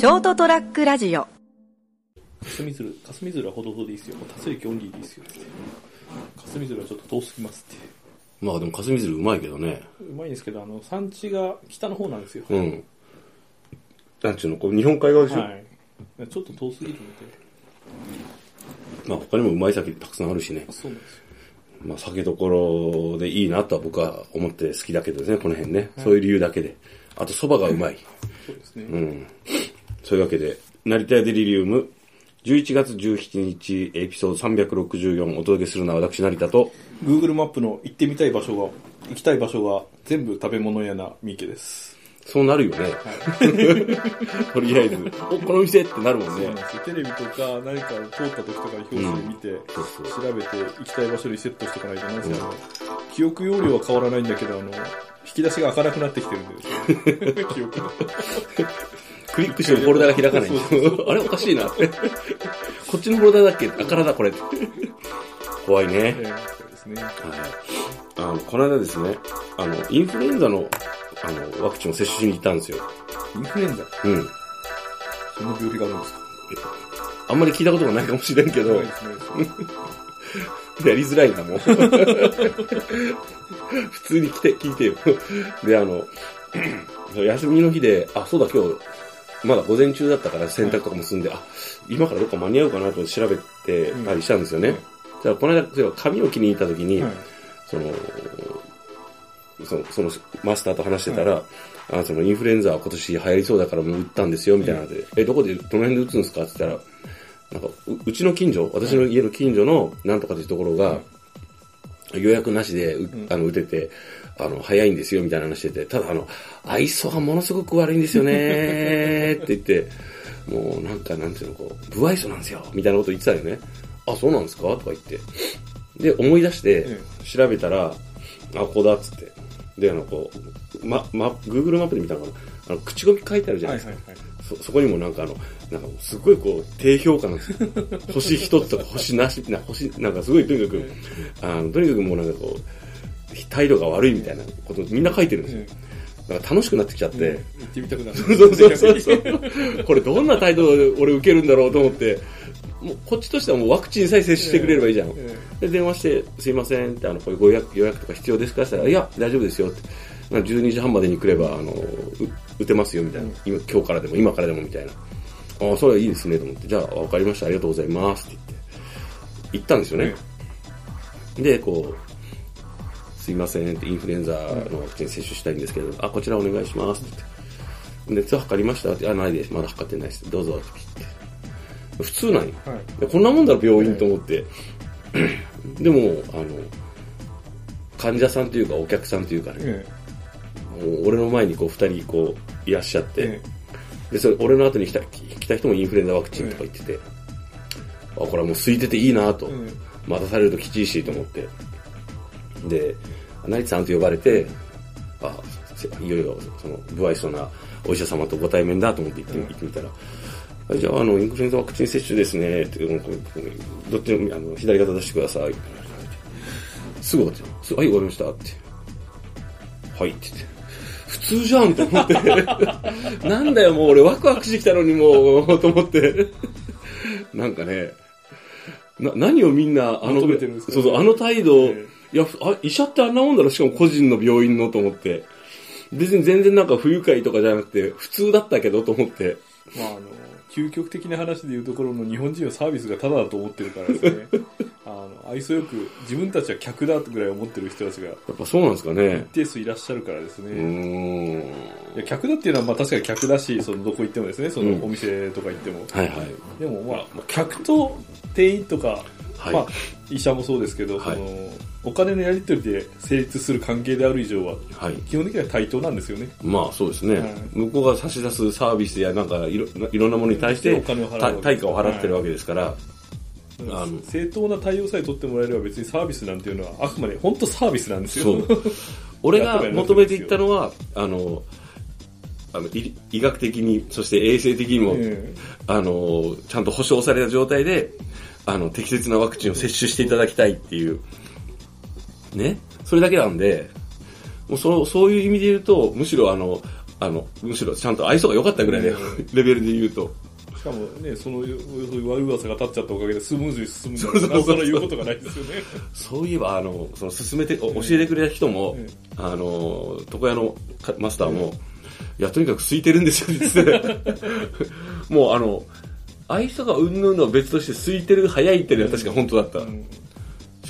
ショートトラックラジオ霞鶴、霞鶴はほどほどでいいですよ。もう達成オンリーでいいですよ。霞鶴はちょっと遠すぎますって。まあでも霞鶴うまいけどね。うまいんですけど、あの、産地が北の方なんですよ。うん。なんちゅうの、こう日本海側でしょ、はい。ちょっと遠すぎるので。まあ他にもうまい酒たくさんあるしね。そうなんですよ。まあ酒どころでいいなとは僕は思って好きだけどですね、この辺ね。そういう理由だけで。あと蕎麦がうまい。そうですね。うん。そういうわけで、成田屋デリリウム、11月17日エピソード364お届けするのは私成田と、Google マップの行ってみたい場所が、行きたい場所が全部食べ物屋な三池です。そうなるよね。とりあえず、お、この店ってなるもんねそうなん。ですよ。テレビとか何か通った時とかに表紙で見て、そうそう調べて行きたい場所にセットしておかないとなんせあの、記憶容量は変わらないんだけど、あの、引き出しが開かなくなってきてるんですよ、ね。記憶の。クリックしてもフォルダが開かない。あれおかしいなって。こっちのフォルダだっけ？あからだこれ。怖いね。えーそうですね。はい。あの、この間ですね、あの、インフルエンザの、あの、ワクチンを接種しに行ったんですよ。インフルエンザ、うん。そんな病気があるんですか？あんまり聞いたことがないかもしれんけど、や。りづらいな、もう。普通に来て、聞いてよ。で、あの、休みの日で、あ、そうだ、今日、まだ午前中だったから洗濯とかも済んで、あ、今からどっか間に合うかなと調べてたりしたんですよね。うんじゃあ、この間、そういえば髪を切りに行った時に、はい。その、その、そのマスターと話してたら、あそのインフルエンザは今年流行りそうだからもう打ったんですよ、みたいな。ので、え、どこで、どの辺で打つんですか？って言ったら、なんかう、うちの近所、私の家の近所のなんとかっていうところが、予約なしでう、あの、打てて、あの、早いんですよ、みたいな話してて、ただあの、愛想がものすごく悪いんですよねって言って、もうなんか、なんていうの、こう、不愛想なんですよ、みたいなこと言ってたよね。あ、そうなんですかとか言って。で、思い出してえ、調べたら、あ、ここだっつって。で、あの、こう、ま、ま、Google マップで見たのかなあの、口コミ書いてあるじゃないですか。はいそ、そこにもなんかあの、なんかすごいこう、低評価なんですよ。星一つとか星なし、な星、なんかすごいとにかく、あの、とにかくもうなんかこう、態度が悪いみたいなことみんな書いてるんですよ。だから楽しくなってきちゃって、行ってみたくなる。そうそうそうそう。これどんな態度で俺受けるんだろうと思って、もうこっちとしてはもうワクチンさえ接種してくれればいいじゃん。えで、電話して、すいませんって、あの、こういうご予約予約とか必要ですかって言ったら、いや、大丈夫ですよって。なんか12時半までに来れば、あの、う打てますよみたいな。今、今日からでも、今からでもみたいな。ああ、それはいいですねと思って、じゃあ、わかりました、ありがとうございますって言って、行ったんですよね。で、こう、すいませんって、インフルエンザのワクチン接種したいんですけど、あ、こちらお願いしますって言って。熱測りましたって、あ、ないです。まだ測ってないです。どうぞって言って。普通なんよ。はいでこんなもんだろ、病院と思って。でも、あの、患者さんというかお客さんというかね、う俺の前にこう二人こういらっしゃって、えで、それ俺の後に来た来た人もインフルエンザワクチンとか言ってて、あ、これはもう空いてていいなと、うん待たされるときちいしと思って。で、成田さんと呼ばれて、あ、せいよいよ、その、不愛想なお医者様とご対面だと思って行って,、うん。行ってみたら、あじゃあ、あの、インフルエンザワクチン接種ですね、って、どっちの、あの、左肩出してください、すぐ終わって、はい、終わりました、って。はい、って言って。普通じゃんって思って。なんだよ、もう俺ワクワクしてきたのにもう、と思って。なんかね、な、何をみんな、あの、求めてるんですかそうそう、あの態度、えいや、あ、医者ってあんなもんだろ、しかも個人の病院のと思って。別に全然なんか不愉快とかじゃなくて、普通だったけどと思って。まああの、究極的な話でいうところの日本人はサービスがタダだと思ってるからですね。あの、愛想よく自分たちは客だぐらい思ってる人たちがやっぱそうなんですかね一。定数いらっしゃるからですね。ん。いや客だっていうのはまあ確かに客だし、そのどこ行ってもですね、そうんのお店とか行っても。はいはい。でもまあ、客と店員とか、はいまあ、医者もそうですけど、はいその、お金のやり取りで成立する関係である以上は、はい。基本的には対等なんですよね。まあそうですね、はい。向こうが差し出すサービスやなんかいろいろんなものに対してお金を払うた対価を払ってるわけですから、あの正当な対応さえ取ってもらえれば別にサービスなんていうのはあくまで本当サービスなんですよ。俺が求めていったのは、あの、あの医医学的に、そして衛生的にも、えあの、ちゃんと保証された状態で、あの、適切なワクチンを接種していただきたいっていう、ね。それだけなんで、もうそそういう意味で言うと、むしろあの、あの、むしろちゃんと愛想が良かったぐらいで、レベルで言うと。しかもね、その、そういう悪噂が立っちゃったおかげでスムーズに進むんだから、なおさら言うことがないですよね。そういえば、あの、その進めて、お教えてくれた人も、えあの、床屋のかマスターも、いや、とにかく空いてるんですよ、って言って。もうあの、愛想がうんぬんのは別として空いてる、早いっていうのは確か本当だった。うん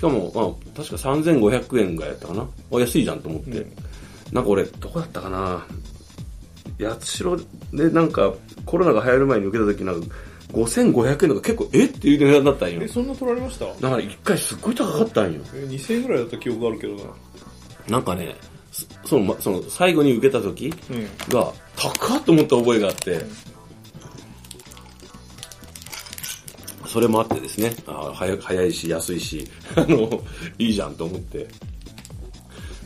しかも、まあ、確か3500円ぐらいやったかな。あ安いじゃんと思って。うんなんか俺、どこだったかな。八代でなんか、コロナが流行る前に受けた時なんか、5500円とか結構、えっていう値段だったんよえ、。そんな取られました？だから一回すっごい高かったんよ。え2000円ぐらいだった記憶があるけどな。なんかね、そその、まその、最後に受けた時うん。が、高っと思った覚えがあって、それもあってですね、あ早早いし、安いし、あの、いいじゃんと思って。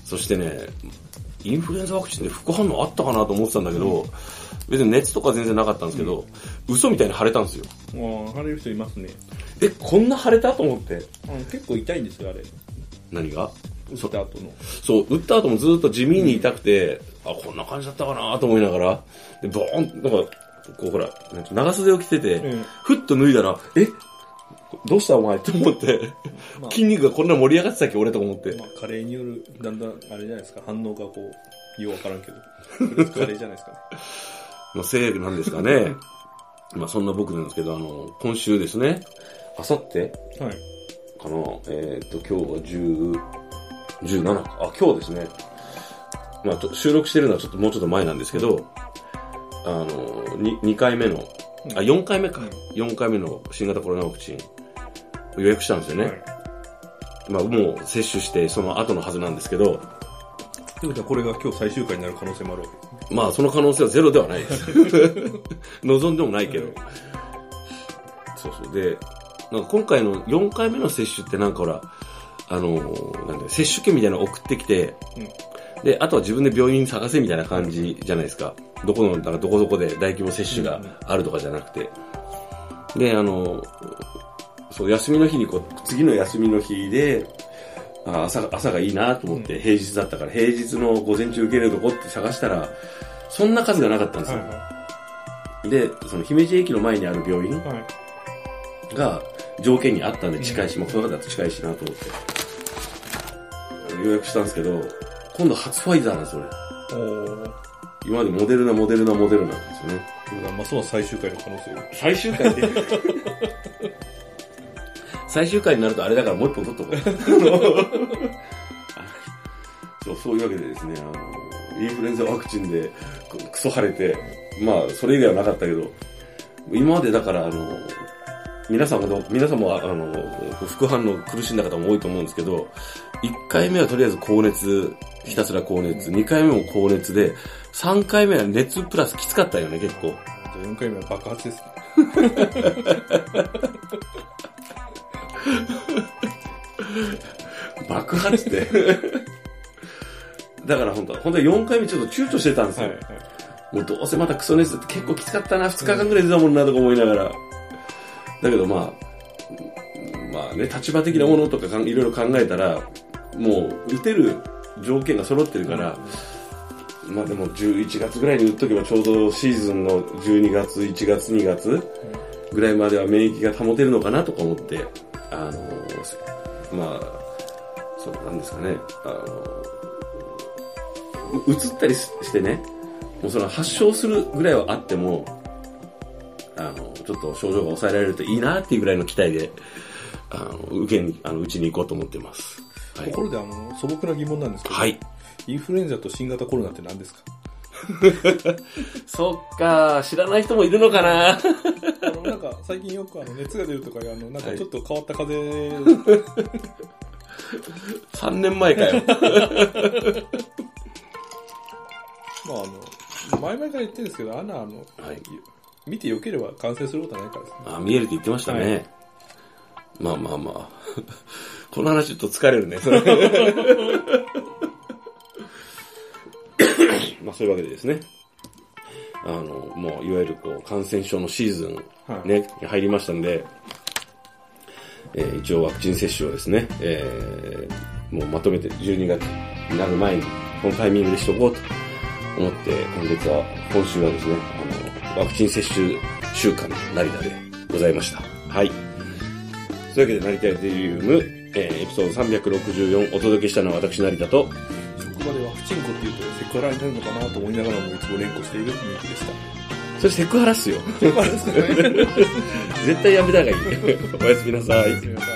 そしてね、インフルエンザワクチンで副反応あったかなと思ってたんだけど、別に熱とか全然なかったんですけど、嘘みたいに腫れたんですよ。ああ、腫れる人いますね。え、こんな腫れたと思って？うん結構痛いんですよ、あれ。何が？打った後の。そう、打った後もずっと地味に痛くて、あ、こんな感じだったかなと思いながら、で、ボーン、なんか、こうほら、長袖を着てて、うんふっと脱いだら、えどうしたお前って思って、まあ筋肉がこんな盛り上がってたっけ俺とか思って。まあ、加齢による、だんだん、あれじゃないですか、反応がこう、ようわからんけど。加齢じゃないですかね。のせいなんですかね。まあそんな僕なんですけど、あの、今週ですね、あさってはい。かな、えーっと、今日は10、17か。あ、今日ですね。まあちょ収録してるのはちょっともうちょっと前なんですけど、あの、2, 2回目の、あ、4回目か。4回目の新型コロナワクチン、予約したんですよね。はい。まあもう接種してその後のはずなんですけど、ということは、これが今日最終回になる可能性もあるわけですね。まあその可能性はゼロではないです。望んでもないけど。そうそう。で、なんか今回の4回目の接種ってなんかほら、あのーなんだ接種券みたいなの送ってきて、で、あとは自分で病院探せみたいな感じじゃないですか。どこの、なんかどこどこで大規模接種があるとかじゃなくて。で、あのーそう、休みの日にこう、次の休みの日で、あ朝、朝がいいなと思って、平日だったから、平日の午前中受けれるとこって探したら、そんな数がなかったんですよ。はで、その姫路駅の前にある病院い。はい。が条件にあったんで近いし、まあ、この方だと近いしなと思って、予約したんですけど、今度初ファイザーなんです。今までモデルナ、モデルナ、モデルナなんですよね。ますます最終回の可能性が。最終回で 最終回になるとあれだからもう一本取っとこう。そう、そういうわけでですね、あの、インフルエンザワクチンでくクソ腫れて、まあ、それ以外はなかったけど、今までだから、あの、皆さんもど、皆さんも、あの、副反応苦しんだ方も多いと思うんですけど、1回目はとりあえず高熱、ひたすら高熱、2回目も高熱で、3回目は熱プラスきつかったよね、結構。じゃあ4回目は爆発ですね。爆発って。だから本当は、本当は4回目ちょっと躊躇してたんですよ。はい。もうどうせまたクソ熱って結構きつかったな、2日間ぐらい出たもんなとか思いながら。だけどまあ、まあね、立場的なものとかかいろいろ考えたら、もう打てる条件が揃ってるから、まあでも11月ぐらいに打っとけばちょうどシーズンの12月、1月、2月ぐらいまでは免疫が保てるのかなとか思って、あの、まあ、そうなんですかね、あの、移ったりしてね、もうその発症するぐらいはあっても、あの、ちょっと症状が抑えられるといいなっていうぐらいの期待で、あの、受けに、あの、うちに行こうと思ってます。はいとこ。ろで、あの、素朴な疑問なんですけど、はい。インフルエンザと新型コロナって何ですか？そっか、知らない人もいるのかなあの、なんか、最近よくあの、熱が出るとか、あの、なんかちょっと変わった風邪、?3 年前かよ。まああの、前々から言ってるんですけど、アナ、あの、はい見てよければ感染することはないからですね。あ、見えるって言ってましたね。はいまあまあまあ。この話ちょっと疲れるね。まあそういうわけでですね。あの、もういわゆるこう感染症のシーズンはい入りましたんで、えー一応ワクチン接種をですね、えーもうまとめて12月になる前に、このタイミングでしとこうと思って、今月は、今週はですね、ワクチン接種週間成田でございました。はい。というわけで、成田デリウム、えーエピソード364お届けしたのは私成田と、職場ではプチンコって言うとセクハラになるのかなと思いながらもいつも連呼しているみゆきでした。それセクハラっすよ。セクハラですかね絶対やめた方がいい。おやすみなさい。ごめんなさい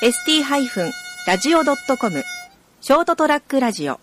ST-radio.com ショートトラックラジオ